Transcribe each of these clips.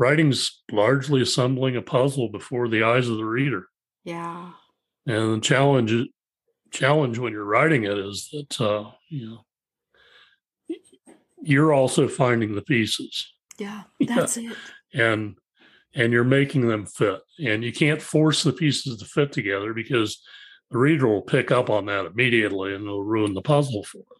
writing's largely assembling a puzzle before the eyes of the reader. Yeah. And the challenge challenge when you're writing it is that uh, you know you're also finding the pieces. Yeah, that's yeah. it. And and you're making them fit. And you can't force the pieces to fit together because the reader will pick up on that immediately and it'll ruin the puzzle for them.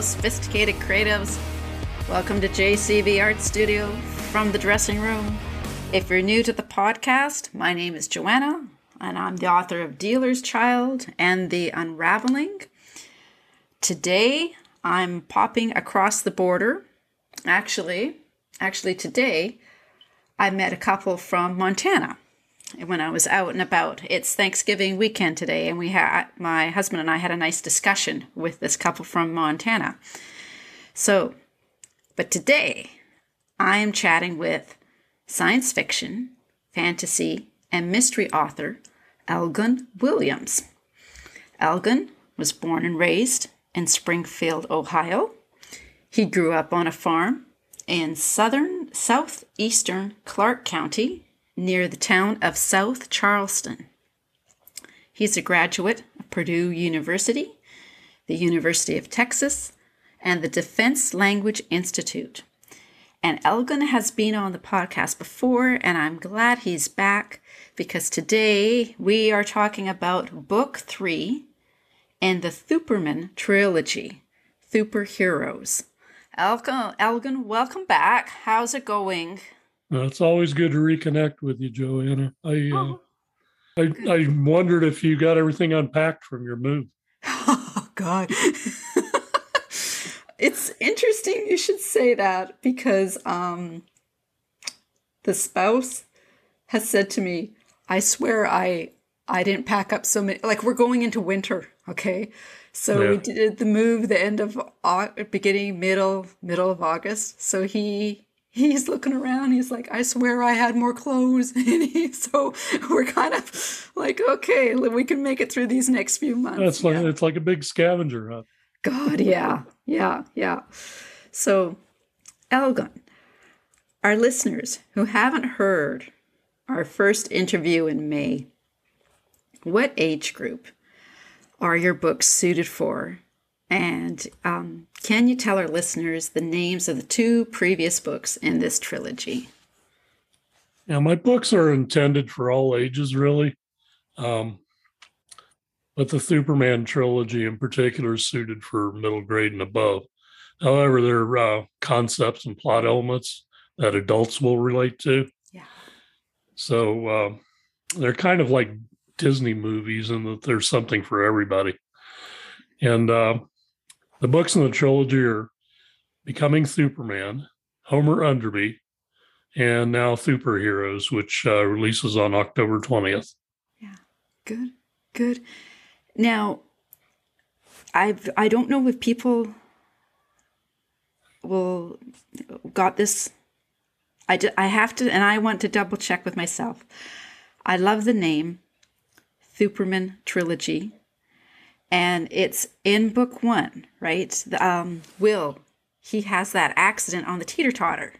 Sophisticated creatives. Welcome to JCB Art Studio from the dressing room. If you're new to the podcast, my name is Joanna, and I'm the author of Dealer's Child and The Unraveling. Today, I'm popping across the border. Actually, actually today, I met a couple from Montana when I was out and about. It's Thanksgiving weekend today, and we had my husband and I had a nice discussion with this couple from Montana. So, but today I am chatting with science fiction, fantasy, and mystery author Elgon Williams. Elgon was born and raised in Springfield, Ohio. He grew up on a farm in southern southeastern Clark County near the town of South Charleston. He's a graduate of Purdue University, the University of Texas, and the Defense Language Institute. And Elgon has been on the podcast before, and I'm glad he's back because today we are talking about book three in the Thuperman trilogy, Thuper Heroes. Elgon, Elgon, welcome back. How's it going? It's always good to reconnect with you, Joanna. I, uh, oh, I, I wondered if you got everything unpacked from your move. Oh God. it's interesting you should say that because um, the spouse has said to me, "I swear I I didn't pack up so many. Like we're going into winter, okay." So yeah. we did the move the end of beginning middle middle of August. So he he's looking around. He's like, I swear I had more clothes. and he, so we're kind of like, okay, we can make it through these next few months. That's like, yeah. it's like a big scavenger hunt. God, yeah, yeah, yeah. So, Elgon, our listeners who haven't heard our first interview in May, what age group are your books suited for? And um, can you tell our listeners the names of the two previous books in this trilogy? Yeah, my books are intended for all ages, really. Um, but the Thuperman trilogy in particular is suited for middle grade and above. However, there are uh, concepts and plot elements that adults will relate to. Yeah. So uh, they're kind of like Disney movies in that there's something for everybody. And uh, the books in the trilogy are Becoming Thuperman, Homer Underby, and now Thuper Heroes, which uh, releases on October 20th. Yeah, good, good. Now, I've I don't know if people will got this. I, I have to, and I want to double check with myself. I love the name Thuperman Trilogy and it's in book one, right? The, um, Will, he has that accident on the teeter totter,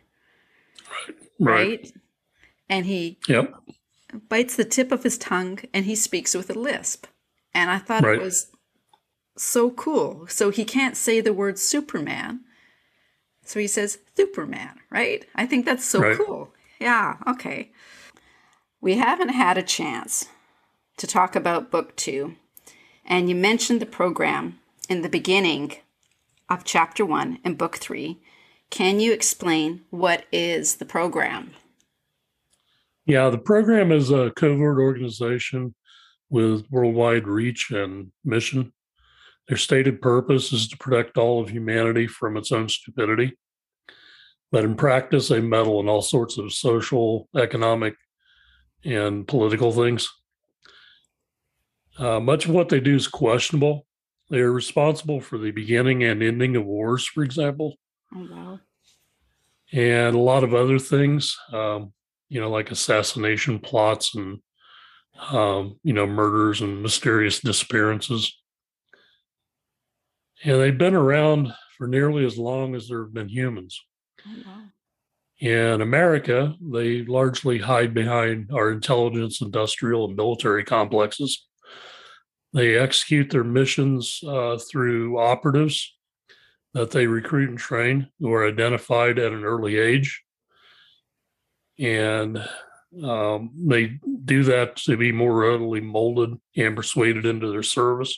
right. right? And he yep. bites the tip of his tongue and he speaks with a lisp. And I thought Right. it was so cool. So he can't say the word Superman. So he says Thuperman, right? I think that's so Right. cool. Yeah, okay. We haven't had a chance to talk about book two. And you mentioned the program in the beginning of chapter one in book three. Can you explain what is the program? Yeah, the program is a covert organization with worldwide reach and mission. Their stated purpose is to protect all of humanity from its own stupidity. But in practice, they meddle in all sorts of social, economic, and political things. Uh, much of what they do is questionable. They are responsible for the beginning and ending of wars, for example, Oh, wow. and a lot of other things, um, you know, like assassination plots and, um, you know, murders and mysterious disappearances. And they've been around for nearly as long as there have been humans. Oh, wow. In America, they largely hide behind our intelligence, industrial, and military complexes. They execute their missions uh, through operatives that they recruit and train who are identified at an early age. And um, they do that to be more readily molded and persuaded into their service.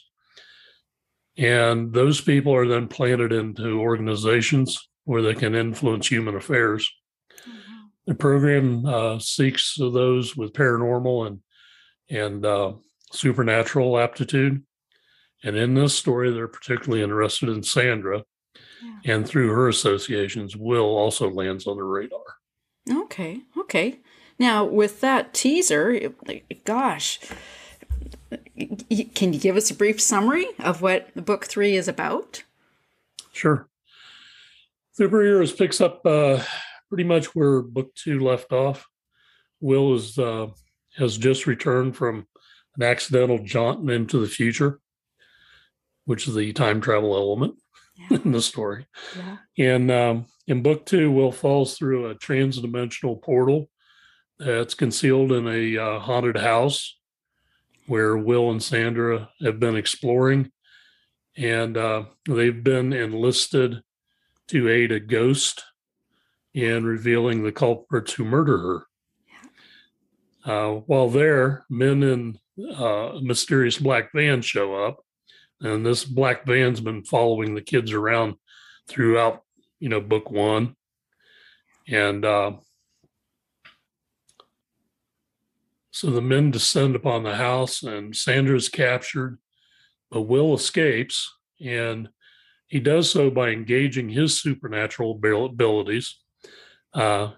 And those people are then planted into organizations where they can influence human affairs. Wow. The program uh, seeks those with paranormal and and uh, supernatural aptitude. And in this story, they're particularly interested in Sandra, Yeah. and through her associations, Will also lands on the radar. Okay, okay. Now, with that teaser, gosh, can you give us a brief summary of what book three is about? Sure. Thuper Heroes picks up uh, pretty much where book two left off. Will is uh, has just returned from an accidental jaunt into the future, which is the time travel element Yeah. in the story. Yeah. And um, in book two, Will falls through a transdimensional portal that's concealed in a uh, haunted house where Will and Sandra have been exploring. And uh, they've been enlisted to aid a ghost in revealing the culprits who murder her. Uh, while there, men in uh, mysterious black van show up, and this black van's been following the kids around throughout, you know, book one, and uh, so the men descend upon the house, and Sandra is captured, but Will escapes, and he does so by engaging his supernatural abilities. Uh,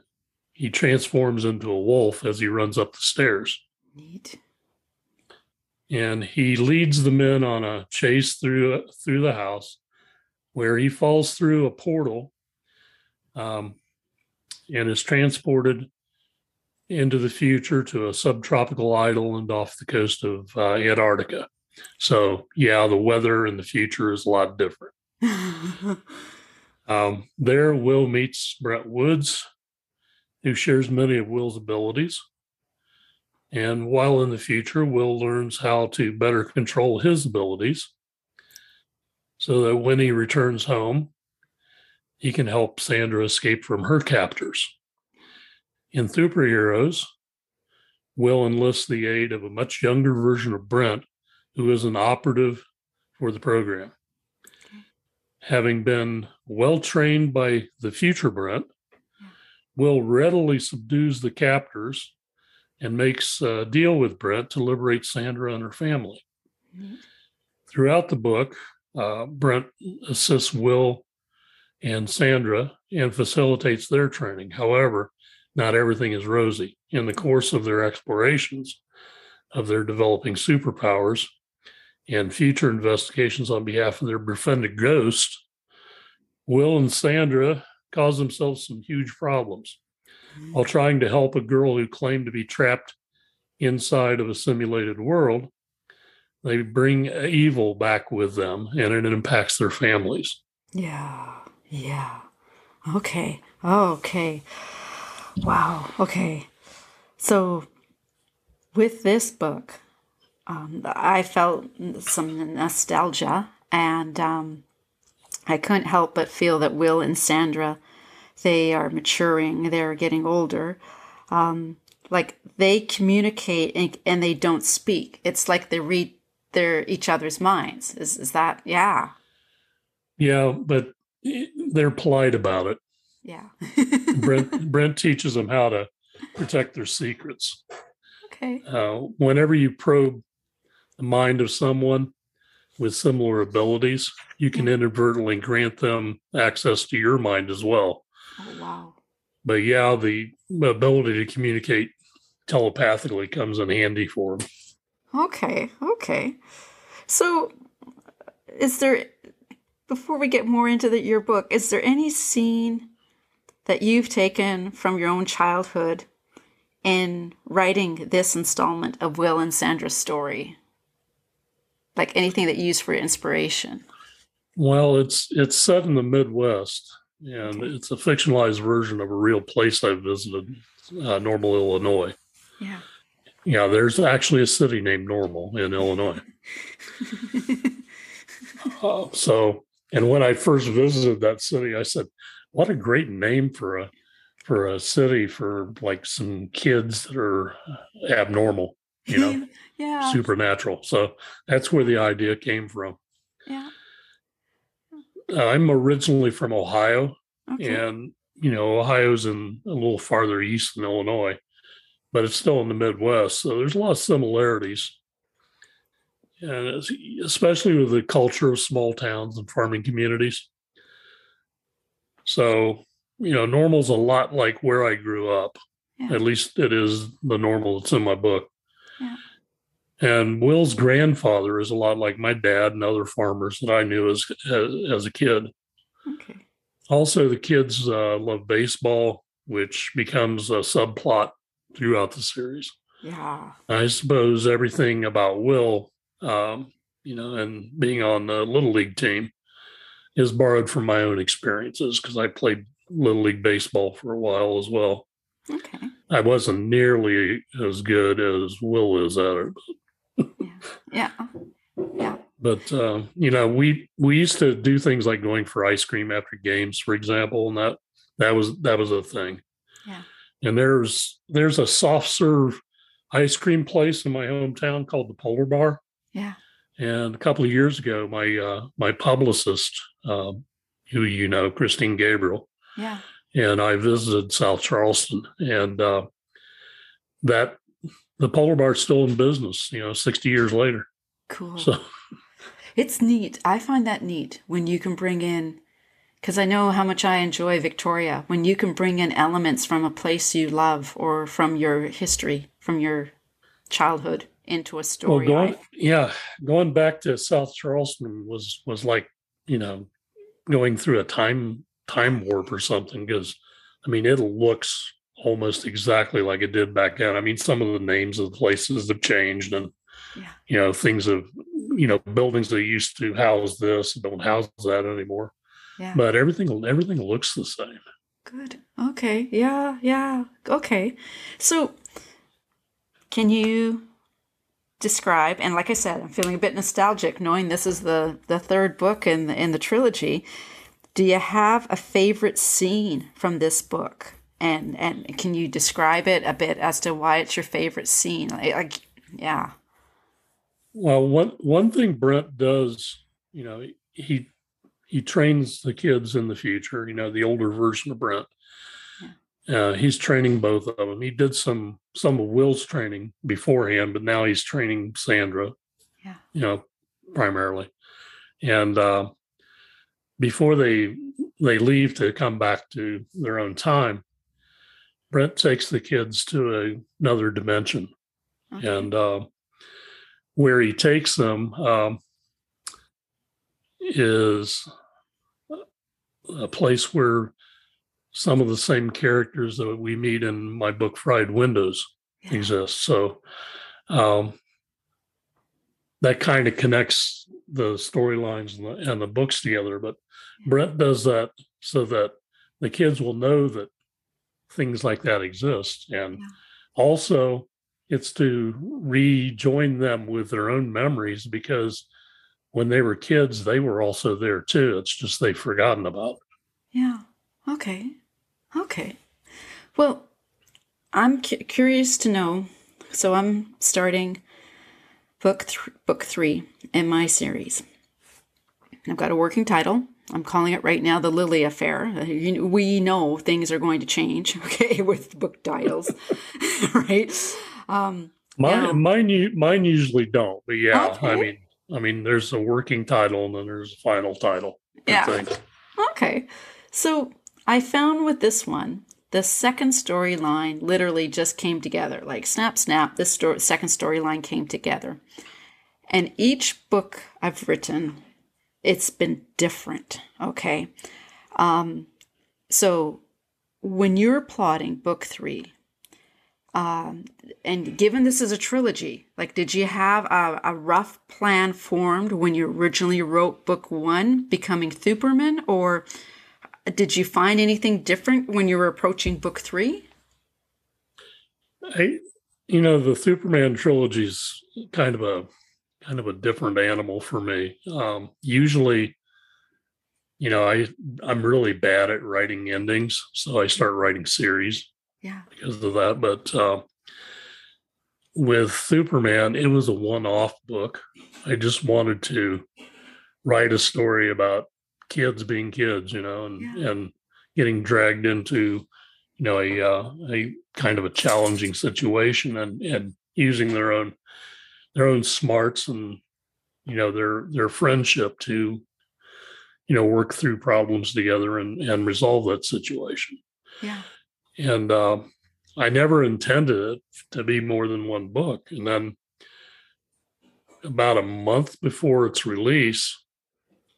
he transforms into a wolf as he runs up the stairs Neat. And he leads the men on a chase through through the house where he falls through a portal um, and is transported into the future to a subtropical island off the coast of uh, Antarctica. So, yeah, the weather in the future is a lot different. Um, there, Will meets Brent Woods, who shares many of Will's abilities. And while in the future, Will learns how to better control his abilities so that when he returns home, he can help Sandra escape from her captors. In Thuper Heroes, Will enlists the aid of a much younger version of Brent, who is an operative for the program. Having been well trained by the future Brent, Will readily subdues the captors and makes a deal with Brent to liberate Sandra and her family. Neat. Throughout the book, uh, Brent assists Will and Sandra and facilitates their training. However, not everything is rosy. In the course of their explorations of their developing superpowers and future investigations on behalf of their befriended ghost, Will and Sandra cause themselves some huge problems while trying to help a girl who claimed to be trapped inside of a simulated world. They bring evil back with them and it impacts their families. Yeah, yeah. Okay, okay. Wow, okay. So, with this book, um, I felt some nostalgia, and um, I couldn't help but feel that Will and Sandra, they are maturing, they're getting older. Um, like they communicate and, and, they don't speak. It's like they read their each other's minds. Is is that yeah? Yeah, but they're polite about it. Yeah. Brent Brent teaches them how to protect their secrets. Okay. Uh, whenever you probe the mind of someone with similar abilities, you can inadvertently grant them access to your mind as well. Oh, wow. But yeah, the ability to communicate telepathically comes in handy for them. Okay. Okay. So, is there, before we get more into the, your book, is there any scene that you've taken from your own childhood in writing this installment of Will and Sandra's story? Like anything that you use for inspiration? Well, it's it's set in the Midwest, and it's a fictionalized version of a real place I visited, uh, Normal, Illinois. Yeah. Yeah, there's actually a city named Normal in Illinois. uh, so, and when I first visited that city, I said, "What a great name for a for a city for like some kids that are abnormal, you know, yeah, supernatural. So that's where the idea came from. Yeah. Uh, I'm originally from Ohio, okay. and you know, Ohio's in a little farther east than Illinois, but it's still in the Midwest. So there's a lot of similarities. And especially with the culture of small towns and farming communities. So you know, normal's a lot like where I grew up. Yeah. At least it is the normal that's in my book. Yeah. And Will's grandfather is a lot like my dad and other farmers that I knew as as, as a kid. Okay. Also, the kids uh, love baseball, which becomes a subplot throughout the series. Yeah. I suppose everything about Will, um, you know, and being on the little league team is borrowed from my own experiences because I played little league baseball for a while as well. Okay. I wasn't nearly as good as Will is at it. Yeah. Yeah. But uh, you know, we we used to do things like going for ice cream after games, for example, and that that was that was a thing. Yeah. And there's there's a soft serve ice cream place in my hometown called the Polar Bar. Yeah. And a couple of years ago, my uh, my publicist, uh, who you know, Christine Gabriel, yeah. And I visited South Charleston, and uh, that the polar bar is still in business. You know, sixty years later. Cool. So it's neat. I find that neat when you can bring in, because I know how much I enjoy Victoria. When you can bring in elements from a place you love or from your history, from your childhood into a story. Well, going, yeah, going back to South Charleston was was like you know going through a time time warp or something because I mean it looks almost exactly like it did back then. I mean, some of the names of the places have changed, and yeah. you know things have you know buildings that used to house this don't house that anymore. Yeah. But everything everything looks the same. Good. Okay. Yeah. Yeah. Okay. So, can you describe? And like I said, I'm feeling a bit nostalgic knowing this is the the third book in the in the trilogy. Do you have a favorite scene from this book? And and can you describe it a bit as to why it's your favorite scene? Like, like yeah. Well, one one thing Brent does, you know, he he trains the kids in the future. You know, the older version of Brent. Yeah. Uh, he's training both of them. He did some some of Will's training beforehand, but now he's training Sandra. Yeah. You know, primarily, and uh, before they they leave to come back to their own time, Brent takes the kids to a, another dimension, okay. and uh, where he takes them um, is a place where some of the same characters that we meet in my book Fried Windows yeah. exist. So um, that kind of connects the storylines and the, and the books together. But Brent does that so that the kids will know that things like that exist. And yeah. also, it's to rejoin them with their own memories because when they were kids, they were also there too. It's just they've forgotten about it. Yeah. Okay. Okay. Well, I'm cu- curious to know. So I'm starting book th- book three in my series. I've got a working title. I'm calling it right now the Lily Affair. We know things are going to change, okay, with book titles, right? Um, Mine, Yeah. mine, mine usually don't, but yeah, okay. I mean, I mean, there's a working title and then there's a final title. Yeah. Okay. So I found with this one, the second storyline literally just came together. Like snap, snap, this story, second storyline came together. And each book I've written, it's been different. Okay. Um, so when you're plotting book three, um, and given this is a trilogy, like, did you have a, a rough plan formed when you originally wrote book one, Becoming Thuperman, or did you find anything different when you were approaching book three? I, you know, the Thuperman trilogy is kind of a kind of a different animal for me. Um, usually, you know, I I'm really bad at writing endings, so I start writing series Yeah. because of that. But uh, with Thuperman, it was a one-off book. I just wanted to write a story about kids being kids, you know, and Yeah. and getting dragged into, you know, a uh, a kind of a challenging situation and and using their own their own smarts and you know their their friendship to you know work through problems together and and resolve that situation Yeah. and uh, I never intended it to be more than one book. And then about a month before its release,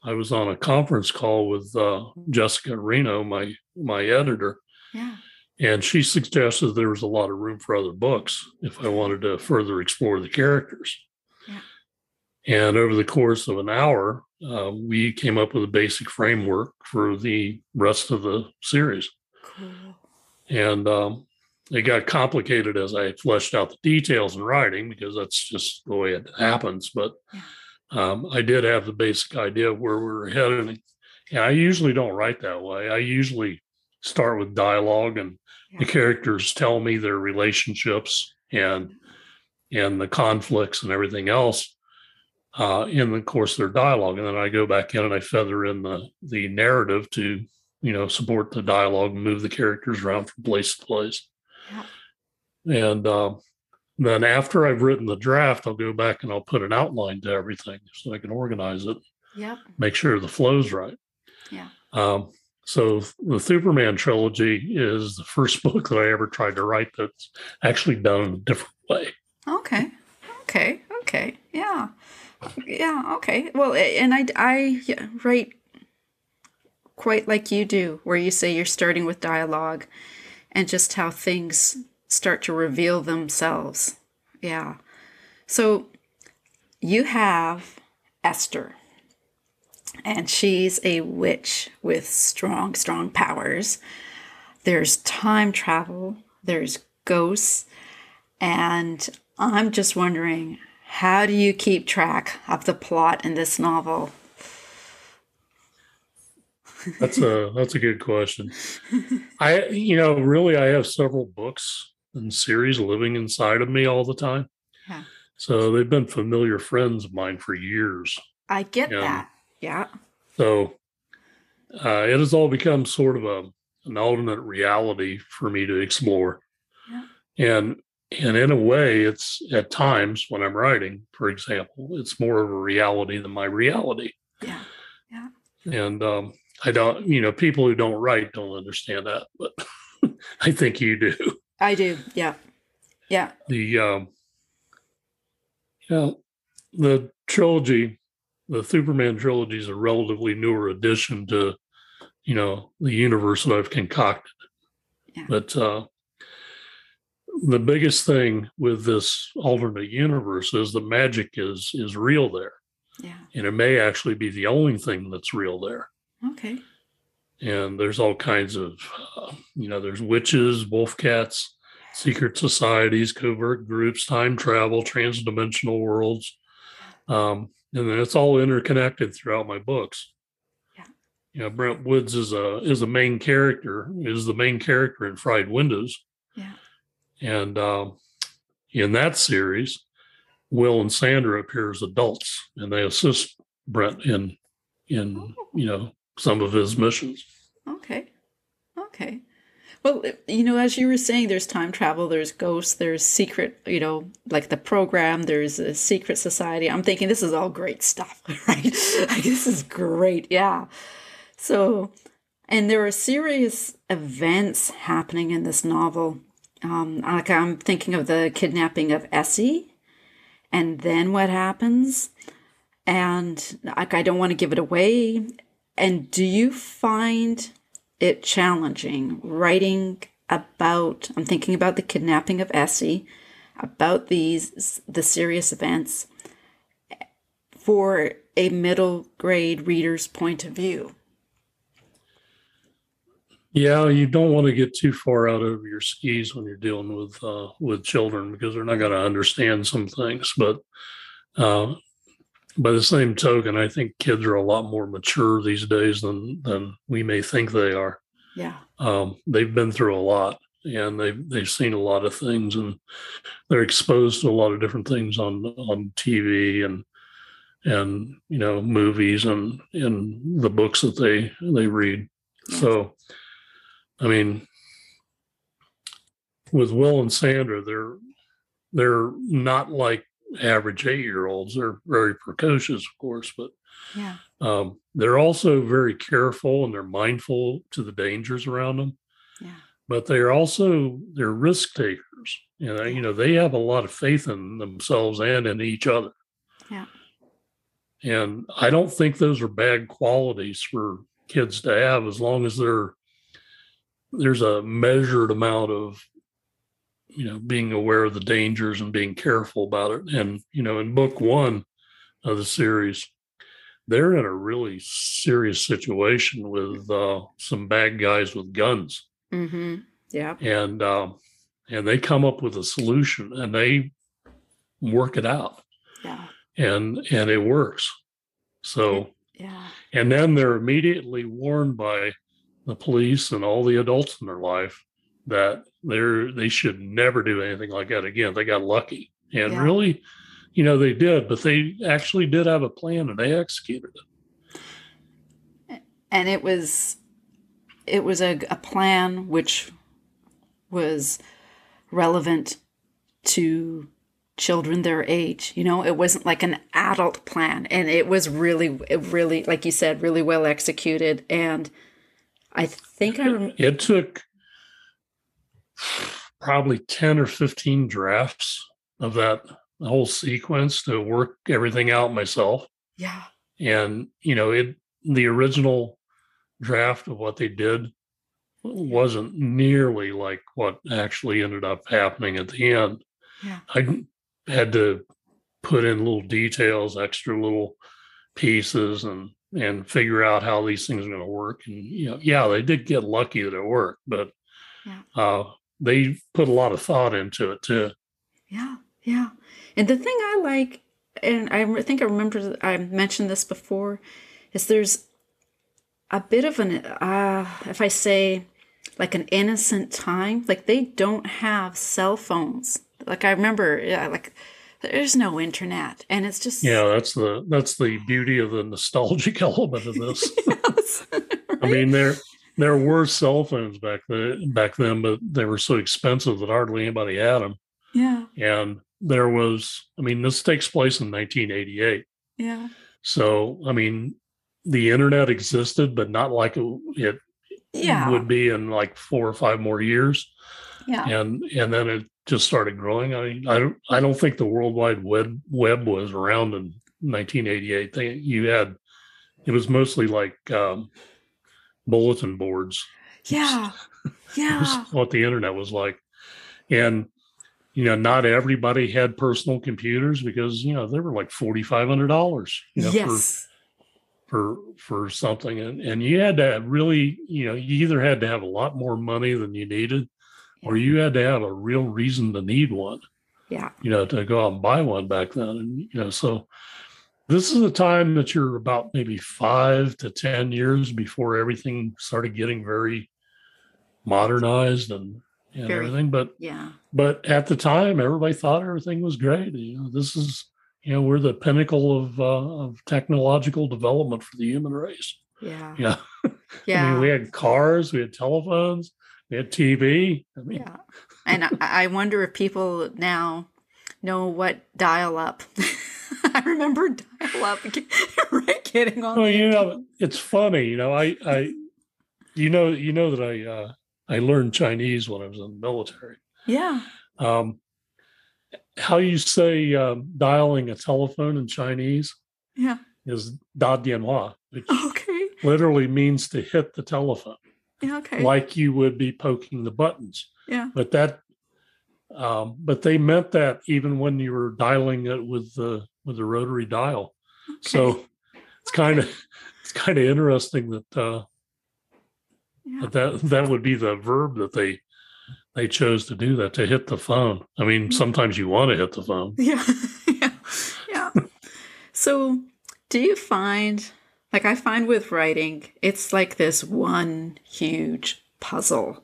I was on a conference call with uh, Jessica Reno, my my editor, Yeah. And she suggested there was a lot of room for other books if I wanted to further explore the characters. Yeah. And over the course of an hour, uh, we came up with a basic framework for the rest of the series Cool. and um, it got complicated as I fleshed out the details in writing because that's just the way it happens. But um, I did have the basic idea of where we were headed. And I usually don't write that way. I usually start with dialogue, and the characters tell me their relationships and and the conflicts and everything else uh, in the course of their dialogue, and then I go back in and I feather in the the narrative to you know support the dialogue and move the characters around from place to place. And uh, then after I've written the draft, I'll go back and I'll put an outline to everything so I can organize it, yeah make sure the flow's right. Yeah. Um, so the Thuperman trilogy is the first book that I ever tried to write that's actually done in a different way. Okay. Okay. Okay. Yeah. Yeah. Okay. Well, and I, I write quite like you do, where you say you're starting with dialogue and just how things start to reveal themselves. Yeah. So you have Esther, and she's a witch with strong, strong powers. There's time travel, there's ghosts, and I'm just wondering how do you keep track of the plot in this novel? That's a that's a good question. I you know really I have several books and series living inside of me all the time. Yeah. So they've been familiar friends of mine for years. I get Yeah. that. Yeah. So uh, it has all become sort of a an alternate reality for me to explore. And and in a way, it's at times when I'm writing, for example, it's more of a reality than my reality. Yeah. Yeah. And um, I don't, you know, people who don't write don't understand that, but I think you do. I do. Yeah. Yeah. The um, you know, the trilogy, the Thuperman trilogy is a relatively newer addition to, you know, the universe that I've concocted. Yeah. But uh, the biggest thing with this alternate universe is the magic is is real there, Yeah. and it may actually be the only thing that's real there. Okay. And there's all kinds of, uh, you know, there's witches, wolf cats, secret societies, covert groups, time travel, transdimensional worlds. Um, and then it's all interconnected throughout my books. Yeah. You know, Brent Woods is a is a main character, is the main character in Fried Windows. Yeah. And um, in that series, Will and Sandra appear as adults and they assist Brent in in Oh. you know some of his missions. Okay. Okay. Well, you know, as you were saying, there's time travel, there's ghosts, there's secret, you know, like the program, there's a secret society. I'm thinking this is all great stuff, right? like, this is great. Yeah. So, and there are serious events happening in this novel. Um, like I'm thinking of the kidnapping of Essie, and then what happens? And like, I don't want to give it away. And do you find it challenging writing about i'm thinking about the kidnapping of essie about these the serious events for a middle grade reader's point of view Yeah, you don't want to get too far out over your skis when you're dealing with uh, with children because they're not going to understand some things. But uh, by the same token, I think kids are a lot more mature these days than than we may think they are. yeah Um, they've been through a lot and they've they've seen a lot of things and they're exposed to a lot of different things on on TV and and you know movies and in the books that they they read. Yes. So, I mean, with Will and Sandra, they're they're not like average eight year olds. They're very precocious, of course, but yeah um, they're also very careful and they're mindful to the dangers around them. yeah But they're also they're risk takers. You know, you know they have a lot of faith in themselves and in each other. Yeah. And I don't think those are bad qualities for kids to have as long as they're there's a measured amount of you know being aware of the dangers and being careful about it. And you know in book one of the series they're in a really serious situation with uh, some bad guys with guns. Mm-hmm. Yeah and um, and they come up with a solution and they work it out. Yeah. And and it works. So yeah. and then they're immediately warned by the police and all the adults in their life that they're they should never do anything like that again. They got lucky. And Yeah. really, you know, they did, but they actually did have a plan and they executed it. and it was it was a, a plan which was relevant to children their age you know it wasn't like an adult plan and it was really it really like you said really well executed and i think i rem- It took probably 10 or 15 drafts of that whole sequence to work everything out myself. yeah and you know it the original draft of what they did wasn't nearly like what actually ended up happening at the end Yeah. i had to put in little details extra little pieces and and figure out how these things are going to work and you know yeah they did get lucky that it worked but Yeah. uh they put a lot of thought into it too Yeah, yeah. And the thing I like, and I think I remember I mentioned this before, is there's a bit of an, uh, if I say, like an innocent time. Like they don't have cell phones. Like I remember, yeah, like there's no internet, and it's just yeah that's the that's the beauty of the nostalgic element of this Yes, I right? mean, there there were cell phones back then, back then, but they were so expensive that hardly anybody had them. yeah, And there was, I mean, this takes place in 1988. yeah, So, I mean, the internet existed, but not like it, yeah, would be in like four or five more years. yeah, And and then it just started growing. I mean, I don't I don't think the World Wide Web web was around in 1988. They, you had it was mostly like um, bulletin boards. yeah, yeah, what the internet was like. And you know, not everybody had personal computers because you know they were like forty five hundred dollars, you know, yes, for for for something, and and you had to really, you know, you either had to have a lot more money than you needed, or you had to have a real reason to need one, Yeah. you know, to go out and buy one back then. And, you know, so this is the time that you're about maybe five to 10 years before everything started getting very modernized and, and Very. everything. But, Yeah. but at the time, everybody thought everything was great. You know, this is, you know, we're the pinnacle of, uh, of technological development for the human race. Yeah. Yeah. Yeah. I mean, we had cars, we had telephones, we had TV. I mean, Yeah. And I, I wonder if people now know what dial up. I remember dial up, right? Getting on. well, you know, it's funny. You know, I, I, you know, you know that I, uh, I learned Chinese when I was in the military. Yeah. Um, how you say um, dialing a telephone in Chinese Yeah. is da dianhua, which Okay. literally means to hit the telephone, Yeah. Okay. like you would be poking the buttons. yeah. but that um, but they meant that even when you were dialing it with the with a rotary dial so it's kind of it's kind of interesting that uh Yeah. that, that that would be the verb that they they chose to do that to hit the phone i mean sometimes you want to hit the phone Yeah. yeah. Yeah. so, do you find, like I find with writing, it's like this one huge puzzle.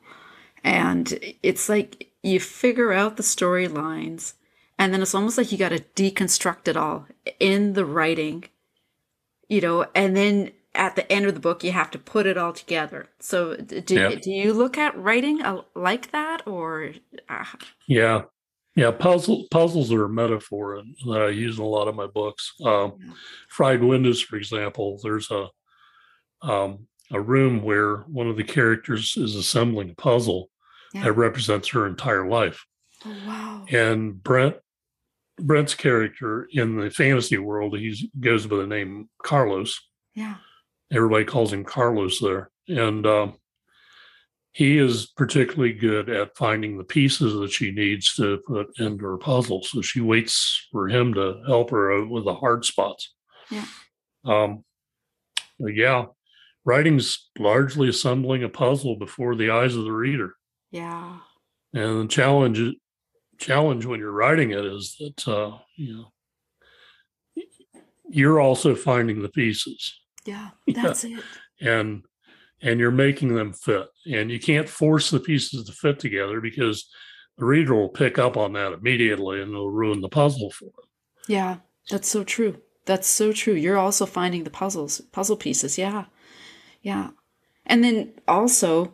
And it's like you figure out the storylines, and then it's almost like you got to deconstruct it all in the writing, you know, and then at the end of the book, you have to put it all together. So, do, Yeah. do you look at writing like that, or uh, yeah yeah puzzle puzzles are a metaphor that i use in a lot of my books um, Yeah. fried windows for example there's a um, a room where one of the characters is assembling a puzzle Yeah. that represents her entire life oh, wow. and brent brent's character in the fantasy world he goes by the name carlos Yeah. everybody calls him carlos there and um, he is particularly good at finding the pieces that she needs to put into her puzzle so she waits for him to help her out with the hard spots Yeah. um, yeah writing's largely assembling a puzzle before the eyes of the reader Yeah. and the challenge challenge when you're writing it is that uh, you know you're also finding the pieces Yeah. Yeah. That's it. and and you're making them fit and you can't force the pieces to fit together because the reader will pick up on that immediately and it'll ruin the puzzle for them Yeah. That's so true. That's so true. You're also finding the puzzles, puzzle pieces. Yeah. Yeah. And then also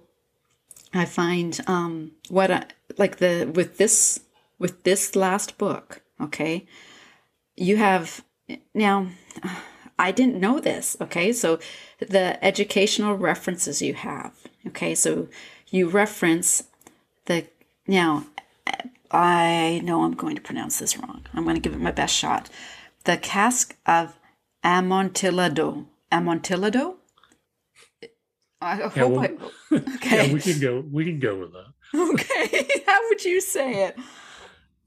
I find um what I like the with this with this last book, okay? You have now I didn't know this, okay? So the educational references you have, okay? So you reference the now I know I'm going to pronounce this wrong. I'm going to give it my best shot. The cask of Amontillado. Amontillado? I hope well, I. Okay. yeah we can go we can go with that okay. How would you say it?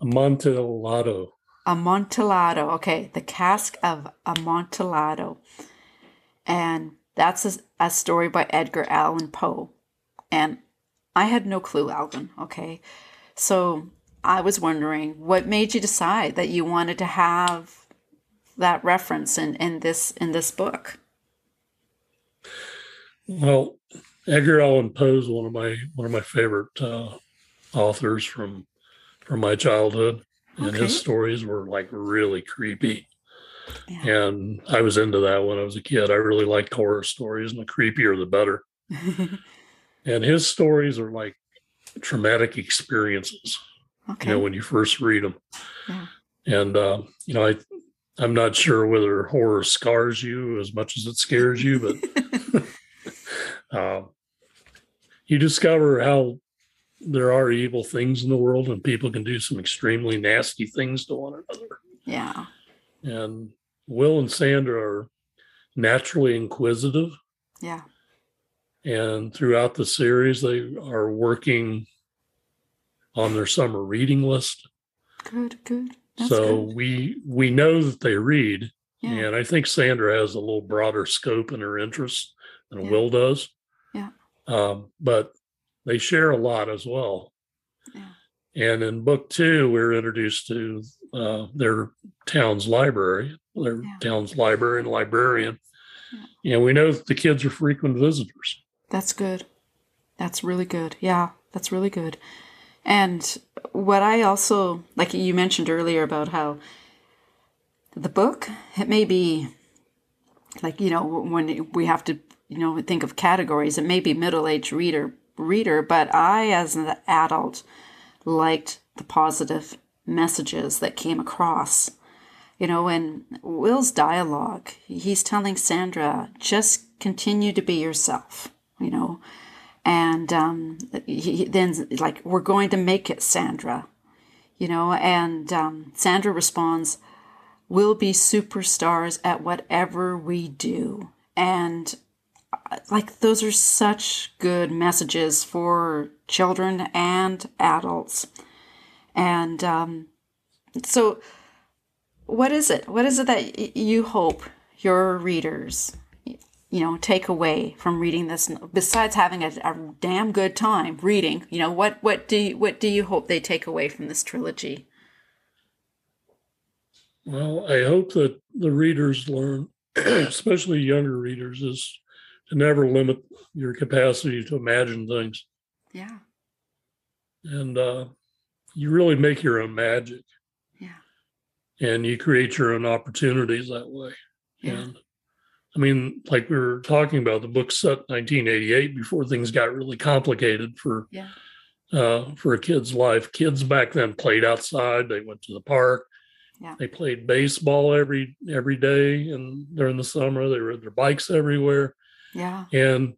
Amontillado Amontillado. Okay. The cask of Amontillado. And that's a, a story by Edgar Allan Poe. And I had no clue, Alvin. Okay. So I was wondering what made you decide that you wanted to have that reference in, in this in this book. well edgar allan poe is one of my one of my favorite uh, authors from from my childhood and Okay. his stories were like really creepy Yeah. and i was into that when i was a kid i really liked horror stories and the creepier the better and his stories are like traumatic experiences okay. you know when you first read them Yeah. and uh, you know i i'm not sure whether horror scars you as much as it scares you but uh, you discover how there are evil things in the world and people can do some extremely nasty things to one another yeah. and will and sandra are naturally inquisitive Yeah. and throughout the series they are working on their summer reading list Good, good. That's so good. we we know that they read Yeah. and i think sandra has a little broader scope in her interests than Yeah. will does Yeah. um, but they share a lot as well Yeah. And in book two, we're introduced to uh, their town's library, their yeah. town's library and librarian. Yeah. And we know that the kids are frequent visitors. That's good. That's really good. Yeah, that's really good. And what I also, like you mentioned earlier about how the book, it may be like, you know, when we have to, you know, think of categories, it may be middle aged reader, reader, but I, as an adult, liked the positive messages that came across. You know, in Will's dialogue, he's telling Sandra, just continue to be yourself, you know. And um, he, then, like, we're going to make it, Sandra, you know. And um, Sandra responds, we'll be superstars at whatever we do. And like those are such good messages for children and adults. And um, so, what is it? What is it that you hope your readers, you know, take away from reading this? Besides having a, a damn good time reading, you know, what what do you, what do you hope they take away from this trilogy? Well, I hope that the readers learn, especially younger readers, is to never limit your capacity to imagine things. Yeah. And uh, you really make your own magic. Yeah. And you create your own opportunities that way. Yeah. And I mean, like we were talking about, the book set 1988 before things got really complicated for yeah. uh, for a kid's life. Kids back then played outside. They went to the park. Yeah. They played baseball every every day, and during the summer they rode their bikes everywhere. Yeah. And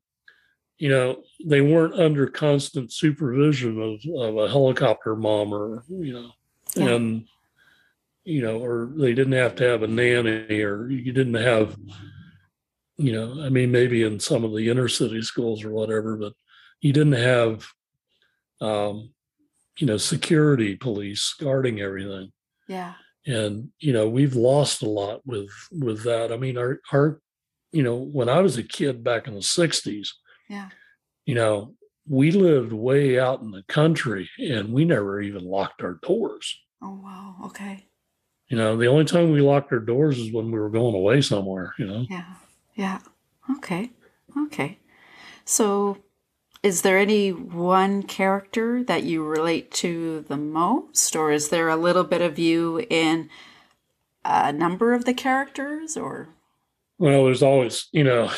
you know they weren't under constant supervision of, of a helicopter mom or you know, yeah. and you know, or they didn't have to have a nanny, or you didn't have, you know, I mean, maybe in some of the inner city schools or whatever, but you didn't have, um, you know, security police guarding everything. Yeah and you know we've lost a lot with with that i mean our our you know when i was a kid back in the 60s yeah. you know we lived way out in the country and we never even locked our doors. Oh wow. Okay. You know the only time we locked our doors is when we were going away somewhere you know? Yeah. Yeah. Okay. Okay. So is there any one character that you relate to the most, or is there a little bit of you in a number of the characters, or? Well, there's always, you know,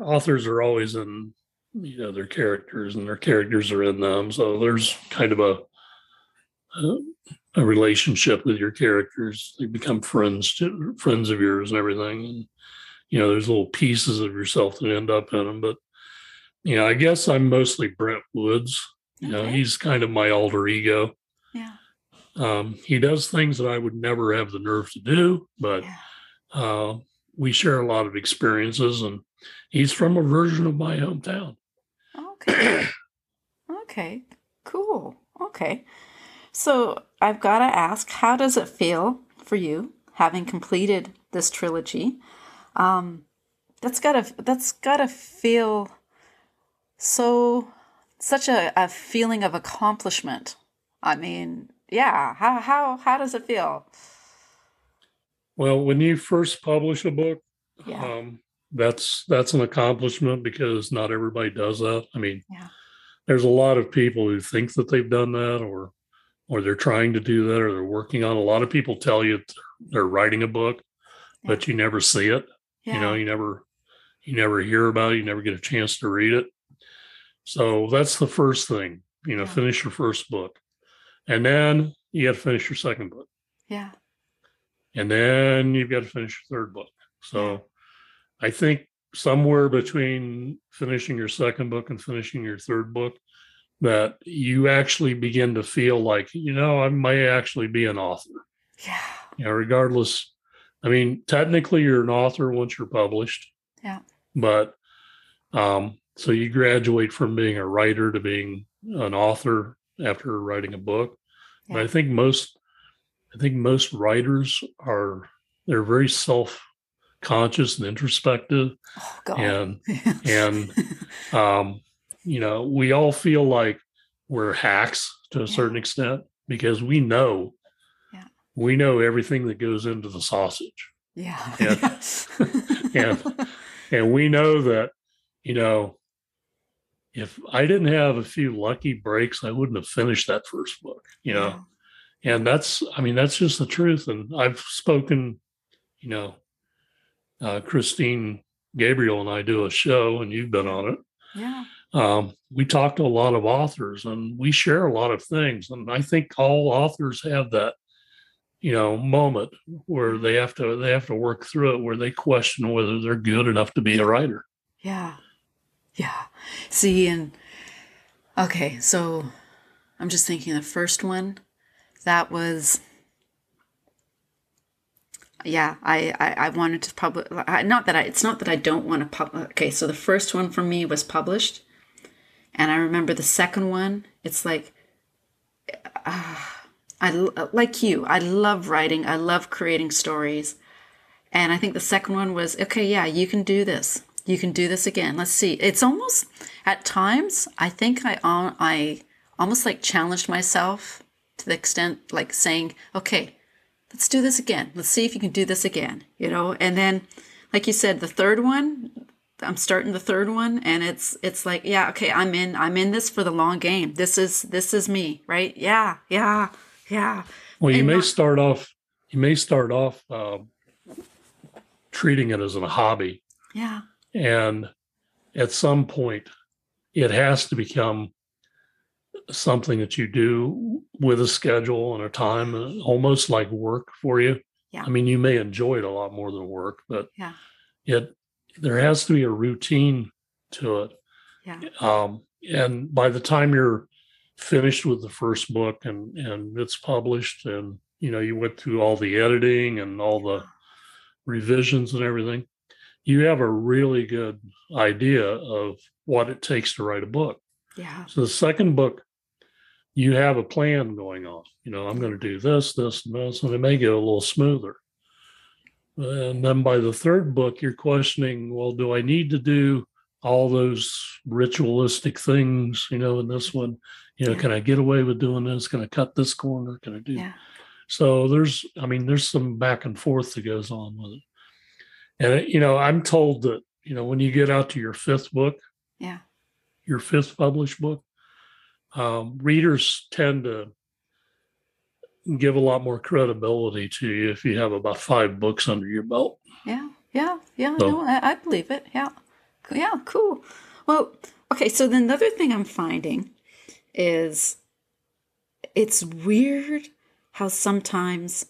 authors are always in, you know, their characters, and their characters are in them. So there's kind of a a relationship with your characters. They become friends, to, friends of yours, and everything. And you know, there's little pieces of yourself that end up in them, but you know, I guess I'm mostly Brent Woods. You okay. know, he's kind of my alter ego. Yeah. Um, he does things that I would never have the nerve to do, but yeah. uh, we share a lot of experiences, and he's from a version of my hometown. Okay. okay. Cool. Okay. So I've got to ask, how does it feel for you having completed this trilogy? Um, that's gotta that's gotta feel so such a, a feeling of accomplishment. I mean, yeah, how how how does it feel? Well, when you first publish a book, yeah. um, that's that's an accomplishment because not everybody does that. I mean, yeah. there's a lot of people who think that they've done that, or or they're trying to do that, or they're working on. A lot of people tell you they're writing a book, yeah. but you never see it. You know, you never you never hear about it. You never get a chance to read it. So that's the first thing, you know, finish your first book. And then you got to finish your second book. Yeah. And then you've got to finish your third book. So. I think somewhere between finishing your second book and finishing your third book, that you actually begin to feel like, you know, I may actually be an author. Yeah. You know, regardless. I mean, technically you're an author once you're published. Yeah. But um, so you graduate from being a writer to being an author after writing a book. Yeah. But I think most I think most writers are they're very self conscious and introspective oh, and and um you know we all feel like we're hacks to a Yeah. certain extent because we know Yeah. we know everything that goes into the sausage. Yeah. Yeah. And and we know that, you know, if I didn't have a few lucky breaks, I wouldn't have finished that first book, you know. And that's I mean, that's just the truth. And I've spoken, you know, uh, Christine Gabriel and I do a show, and you've been on it. Yeah. um, we talk to a lot of authors and we share a lot of things and i think all authors have that you know moment where they have to they have to work through it where they question whether they're good enough to be a writer Yeah. Yeah. See, and okay, so I'm just thinking the first one, that was, yeah, I, I, I wanted to publish, not that I, it's not that I don't want to publish. Okay, so the first one for me was published. And I remember the second one, it's like, uh, I, like you, I love writing, I love creating stories. And I think the second one was, okay, yeah, you can do this. You can do this again. Let's see. It's almost at times. I think I I almost like challenged myself to the extent like saying, okay, let's do this again. Let's see if you can do this again. You know. And then, like you said, the third one. I'm starting the third one, and it's it's like, yeah, okay, I'm in. I'm in this for the long game. This is this is me, right? Yeah, yeah, yeah. well you And may not- start off you may start off um, treating it as a hobby Yeah, and at some point it has to become something that you do with a schedule and a time uh, almost like work for you? Yeah. i mean you may enjoy it a lot more than work but Yeah. it there has to be a routine to it. Yeah, um, and by the time you're finished with the first book and and it's published and you know you went through all the editing and all the revisions and everything you have a really good idea of what it takes to write a book. Yeah, so the second book you have a plan going on. You know i'm going to do this this and this and it may get a little smoother. And then by the third book you're questioning well do i need to do all those ritualistic things you know in this one? You know Yeah. can i get away with doing this? Can i cut this corner? Can i do yeah, so there's i mean there's some back and forth that goes on with it. And you know i'm told that you know when you get out to your fifth book yeah, your fifth published book, um, readers tend to give a lot more credibility to you if you have about five books under your belt. yeah, yeah, yeah. So- no, I, I believe it. Yeah, yeah, cool. Well, okay. So then the other thing I'm finding is it's weird how sometimes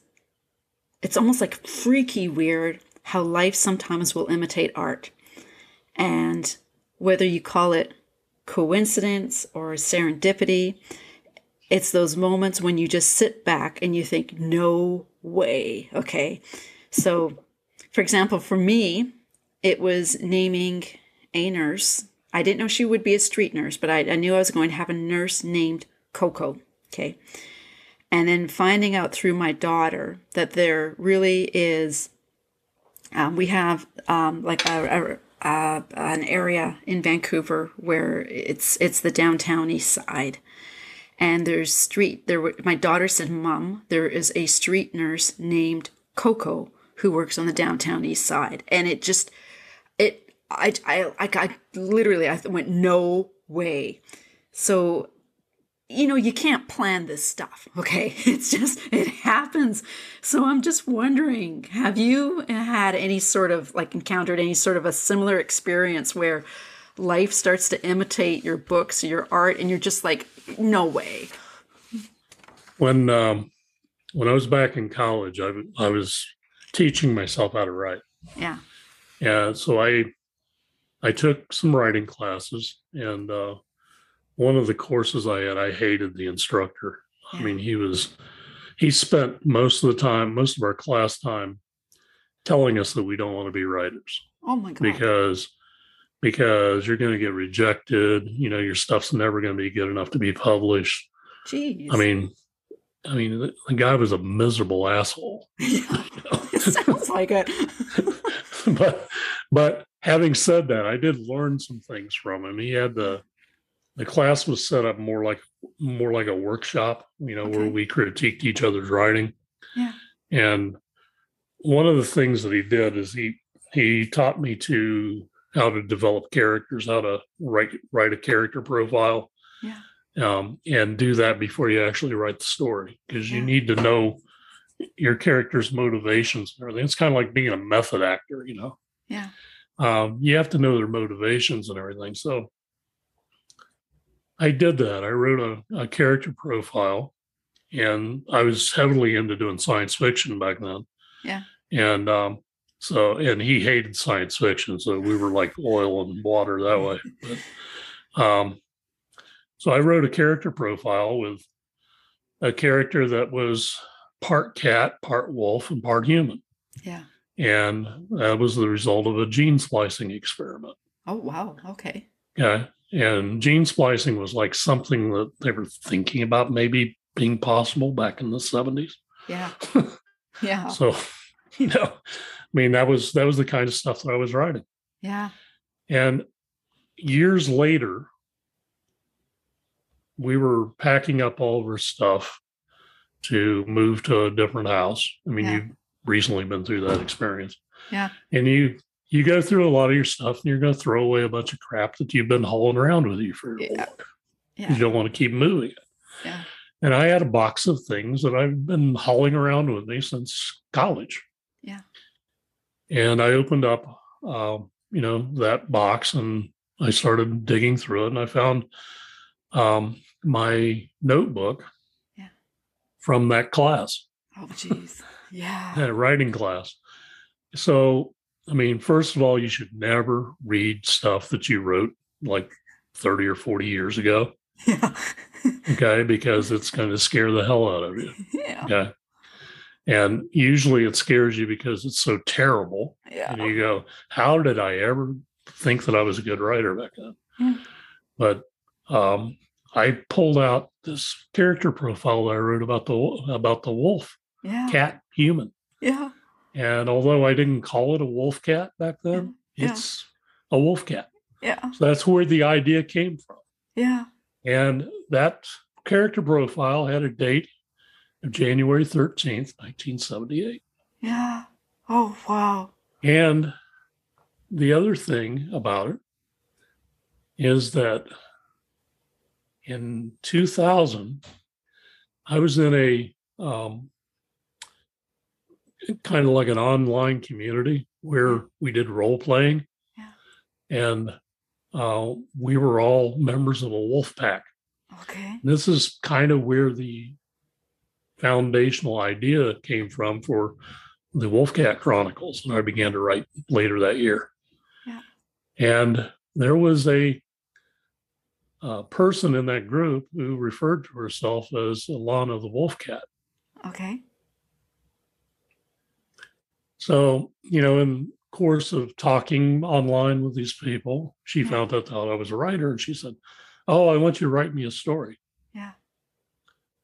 it's almost like freaky weird how life sometimes will imitate art, and whether you call it coincidence or serendipity, it's those moments when you just sit back and you think, no way. Okay. So, for example, for me, it was naming a nurse. I didn't know she would be a street nurse, but I, I knew I was going to have a nurse named Coco. Okay. And then finding out through my daughter that there really is, um, we have um, like a, a, a, an area in Vancouver where it's it's the downtown east side, and there's street there. were- My daughter said, "Mom, there is a street nurse named Coco who works on the downtown east side," and it just it I I I, I literally I went no way. So you know you can't plan this stuff okay it's just it happens so i'm just wondering have you had any sort of like encountered any sort of a similar experience where life starts to imitate your books your art and you're just like no way When um, when I was back in college, I, I was teaching myself how to write. yeah Yeah. so I I took some writing classes and uh, one of the courses I had, I hated the instructor. I mean, he was he spent most of the time, most of our class time telling us that we don't want to be writers oh my god because because you're going to get rejected, you know, your stuff's never going to be good enough to be published. jeez I mean, I mean, the, the guy was a miserable asshole. it sounds like it but but having said that, I did learn some things from him. He had the the class was set up more like more like a workshop, you know, where we critiqued each other's writing. Yeah. And one of the things that he did is he he taught me to how to develop characters, how to write write a character profile. Yeah. Um, and do that before you actually write the story because you need to know your character's motivations and everything. It's kind of like being a method actor, you know. Yeah. Um, you have to know their motivations and everything. So I did that. I wrote a, a character profile and I was heavily into doing science fiction back then. Yeah. And um, so, and he hated science fiction. So we were like oil and water that way. But, um, so I wrote a character profile with a character that was part cat, part wolf, and part human. Yeah. And that was the result of a gene splicing experiment. Oh wow. Okay. Yeah. And gene splicing was like something that they were thinking about maybe being possible back in the 70s. Yeah. Yeah. So, you know, I mean, that was that was the kind of stuff that I was writing. Yeah. And years later, we were packing up all of our stuff to move to a different house. I mean, Yeah. you've recently been through that experience. Yeah. And you you go through a lot of your stuff and you're going to throw away a bunch of crap that you've been hauling around with you for a Yeah. Yeah. You don't want to keep moving it. Yeah. And I had a box of things that I've been hauling around with me since college. Yeah. And I opened up, um, you know, that box and I started digging through it and I found um, my notebook Yeah. from that class, Oh jeez. Yeah. that writing class. So, I mean, first of all, you should never read stuff that you wrote like 30 or 40 years ago. Yeah. Okay. Because it's going to scare the hell out of you. yeah. Okay. And usually it scares you because it's so terrible. Yeah. And you go, how did I ever think that I was a good writer back then? Yeah. But um, I pulled out this character profile that I wrote about the about the wolf, Yeah. cat, human. Yeah. And although I didn't call it a wolf cat back then, Yeah. it's a wolf cat. Yeah. So that's where the idea came from. Yeah. And that character profile had a date of January 13th, 1978. Yeah. Oh wow. And the other thing about it is that in 2000, I was in a um, kind of like an online community where we did role playing. And uh, we were all members of a wolf pack. Okay. This is kind of where the foundational idea came from for the Wolfcat Chronicles, and I began to write later that year. Yeah. And there was a, uh person in that group who referred to herself as Alana the Wolfcat. Okay. So, you know, in course of talking online with these people, she Yeah. found out that I was a writer, and she said, "Oh, I want you to write me a story." Yeah.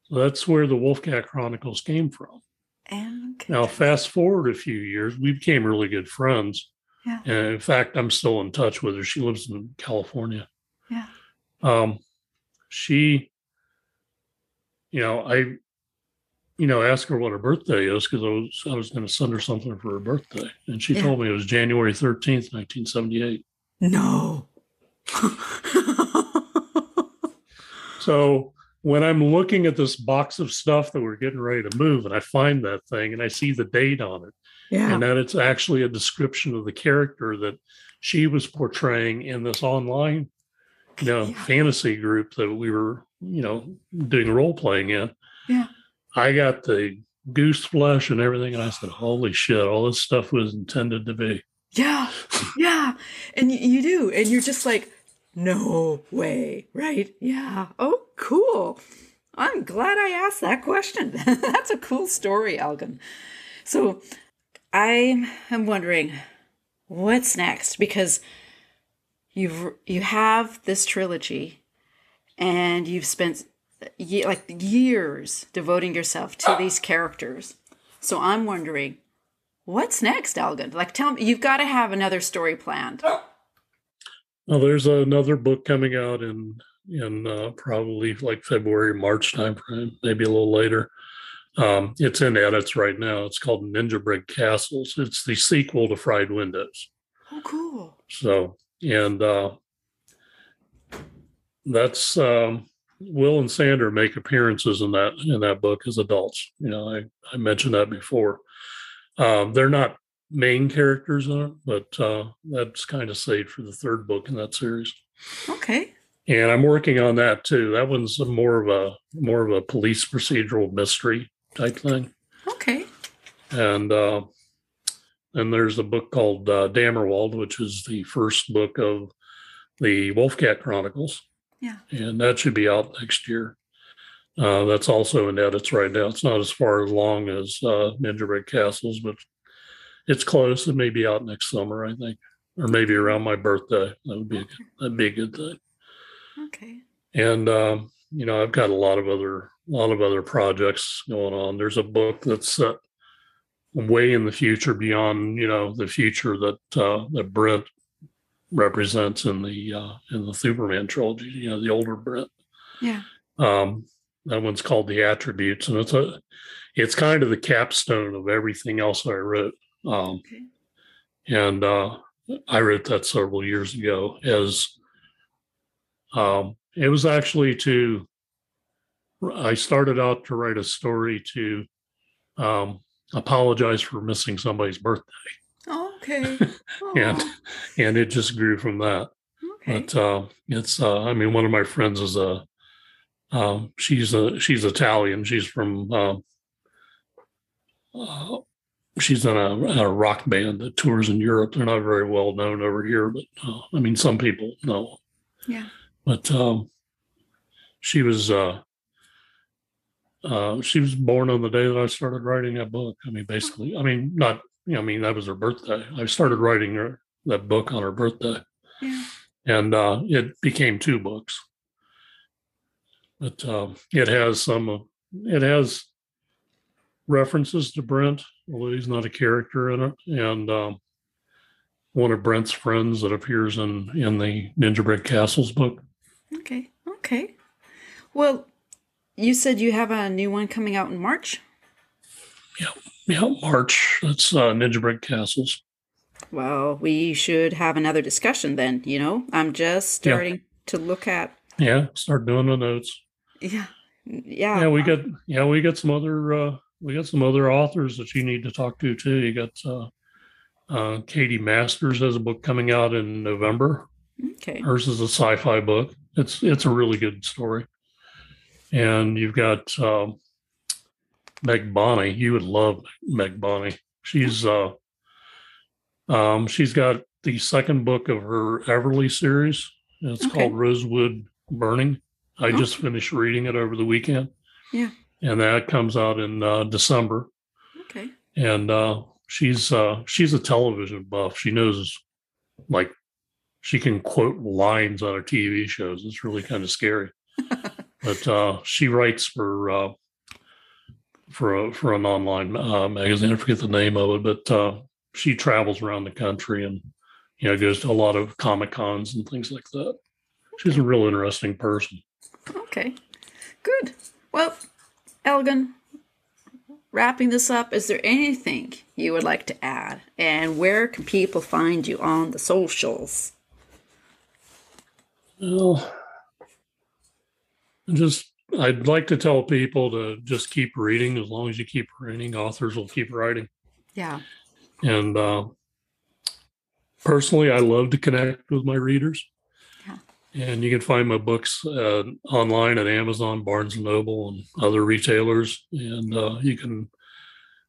So that's where the Wolfcat Chronicles came from. And Now, fast forward a few years, we became really good friends. Yeah. And in fact, I'm still in touch with her. She lives in California. Yeah. Um, she, you know, I, you know, asked her what her birthday is because I was I was going to send her something for her birthday, and she Yeah. told me it was January 13th, 1978. No. So when I'm looking at this box of stuff that we're getting ready to move, and I find that thing, and I see the date on it. yeah. and then it's actually a description of the character that she was portraying in this online you know Yeah. fantasy group that we were you know doing role playing in Yeah. I got the goose flesh and everything and i said holy shit all this stuff was intended to be Yeah, yeah, and you, do, and you're just like, no way, right? Yeah. Oh, cool. I'm glad I asked that question. That's a cool story, Elgon. So, I am wondering, what's next? Because you've you have this trilogy, and you've spent ye- like years devoting yourself to these characters. So I'm wondering, What's next, Elgon? Like, tell me, you've got to have another story planned. well there's another book coming out in in uh, probably like February, March timeframe, maybe a little later. Um, it's in edits right now. It's called Ninja Brick Castles. It's the sequel to Fried Windows. Oh, cool. So, and uh, that's um, Will and Sandra make appearances in that in that book as adults. You know, I I mentioned that before. Um, they're not main characters in it, but uh, that's kind of saved for the third book in that series. Okay. And I'm working on that too. That one's more of a more of a police procedural mystery type thing. Okay. And uh, then there's a book called uh, Dammerwald, which is the first book of the Wolfcat Chronicles. Yeah. And that should be out next year. Uh, that's also in edits right now. It's not as far along as uh, Ninja Brick Castles, but it's close. It may be out next summer, I think, or maybe around my birthday. That would be a good, that'd be a good thing. Okay. And um, you know, I've got a lot of other a lot of other projects going on. There's a book that's set way in the future, beyond you know the future that uh, that Brent represents in the uh, in the Thuperman trilogy. You know, the older Brent. Yeah. Um, that one's called the Attributes, and it's a it's kind of the capstone of everything else I wrote. Um, Okay. and uh, I wrote that several years ago as um, it was actually to I started out to write a story to um, apologize for missing somebody's birthday, Oh, okay. and and it just grew from that. okay. But uh, it's uh, I mean one of my friends is a um, she's a she's Italian. She's from um, uh, she's in a, a rock band that tours in Europe. They're not very well known over here, but uh, I mean some people know. yeah. But um, she was uh, uh, she was born on the day that I started writing that book. I mean, basically, I mean not you know, I mean that was her birthday. I started writing her that book on her birthday Yeah. and uh, it became two books. But um, it has some, uh, it has references to Brent, although he's not a character in it, and um, one of Brent's friends that appears in in the Ninja Brick Castles book. Okay. Okay. Well, you said you have a new one coming out in March. Yeah, yeah, March. That's uh, Ninja Brick Castles. Well, we should have another discussion then. You know, I'm just Yeah. starting to look at. Yeah, start doing the notes. Yeah. Yeah. Yeah, we got yeah we got some other uh, we got some other authors that you need to talk to too. You got uh, uh, Katie Masters has a book coming out in November. Okay. Hers is a sci-fi book. It's it's a really good story. And you've got um, Meg Bonney. You would love Meg Bonney. She's uh, um, she's got the second book of her Everly series. and It's Okay. called Rosewood Burning. I Oh. just finished reading it over the weekend. Yeah. And that comes out in uh, December. Okay. And uh, she's uh, she's a television buff. She knows like she can quote lines on her TV shows. It's really kind of scary. but uh, she writes for uh, for a, for an online uh, magazine. I forget the name of it, but uh, she travels around the country and you know goes to a lot of comic cons and things like that. She's a real interesting person. Okay. Good. Well, Elgon, wrapping this up, is there anything you would like to add? And where can people find you on the socials? Well, just I'd like to tell people to just keep reading. As long as you keep reading, authors will keep writing. Yeah. And uh, personally, I love to connect with my readers. Yeah. And you can find my books uh, online at Amazon, Barnes and Noble, and other retailers. And uh, you can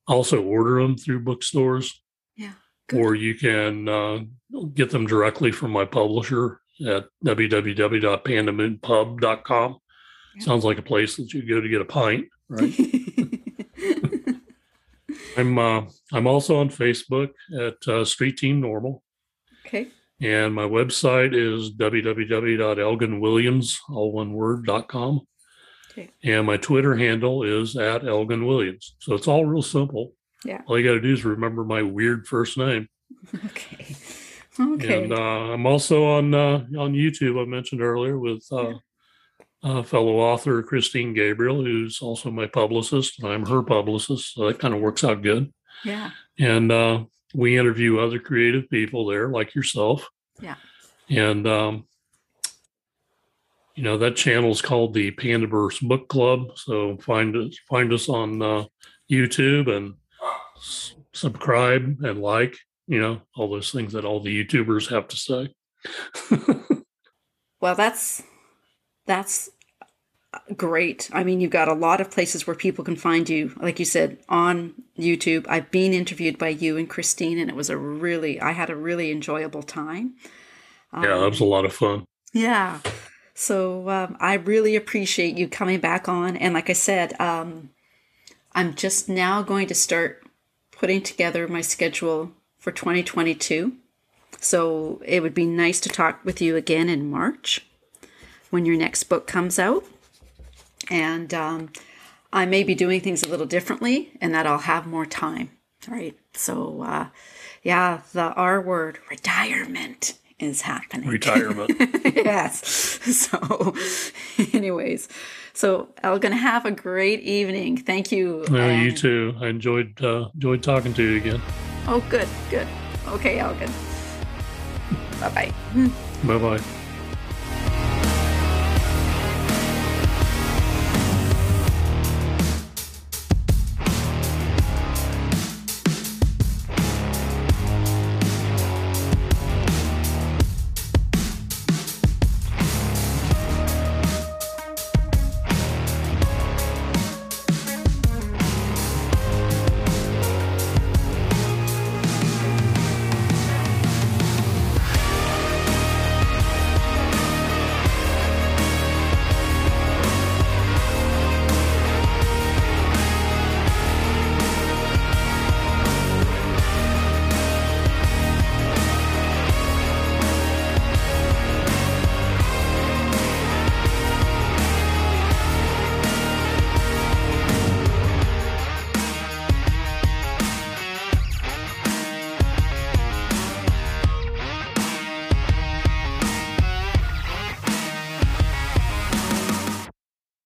also order them through bookstores, Yeah. Good. or you can uh, get them directly from my publisher at www.pandamoonpub.com. Yeah. Sounds like a place that you go to get a pint, right? I'm uh, I'm also on Facebook at uh, Street Team Normal, okay. and my website is www.elgonwilliams, all one word, dot com. Okay. And my Twitter handle is at Elgon Williams. So it's all real simple. Yeah. All you got to do is remember my weird first name. Okay. Okay. And uh, I'm also on uh, on YouTube. I mentioned earlier with uh, uh, fellow author Christine Gabriel, who's also my publicist, and I'm her publicist. So that kind of works out good. Yeah. And uh, we interview other creative people there, like yourself. Yeah. And um, you know that channel is called the Pandaverse Book Club. So find us find us on uh, YouTube and s- subscribe and like. You know all those things that all the YouTubers have to say. Well, that's that's great. I mean, you've got a lot of places where people can find you. Like you said, on YouTube. I've been interviewed by you and Christine, and it was a really I had a really enjoyable time. yeah, that was a lot of fun. Yeah. So um, I really appreciate you coming back on. And like I said, um, I'm just now going to start putting together my schedule for 2022. So it would be nice to talk with you again in March when your next book comes out. And um, I may be doing things a little differently and that I'll have more time. Right. So, uh, yeah, the R word, retirement, is happening Retirement. yes. So, anyways, so Elgon, have a great evening. Thank you. No, you too. I enjoyed uh, enjoyed talking to you again. Oh, good, good. Okay, Elgon. Bye bye. Bye bye.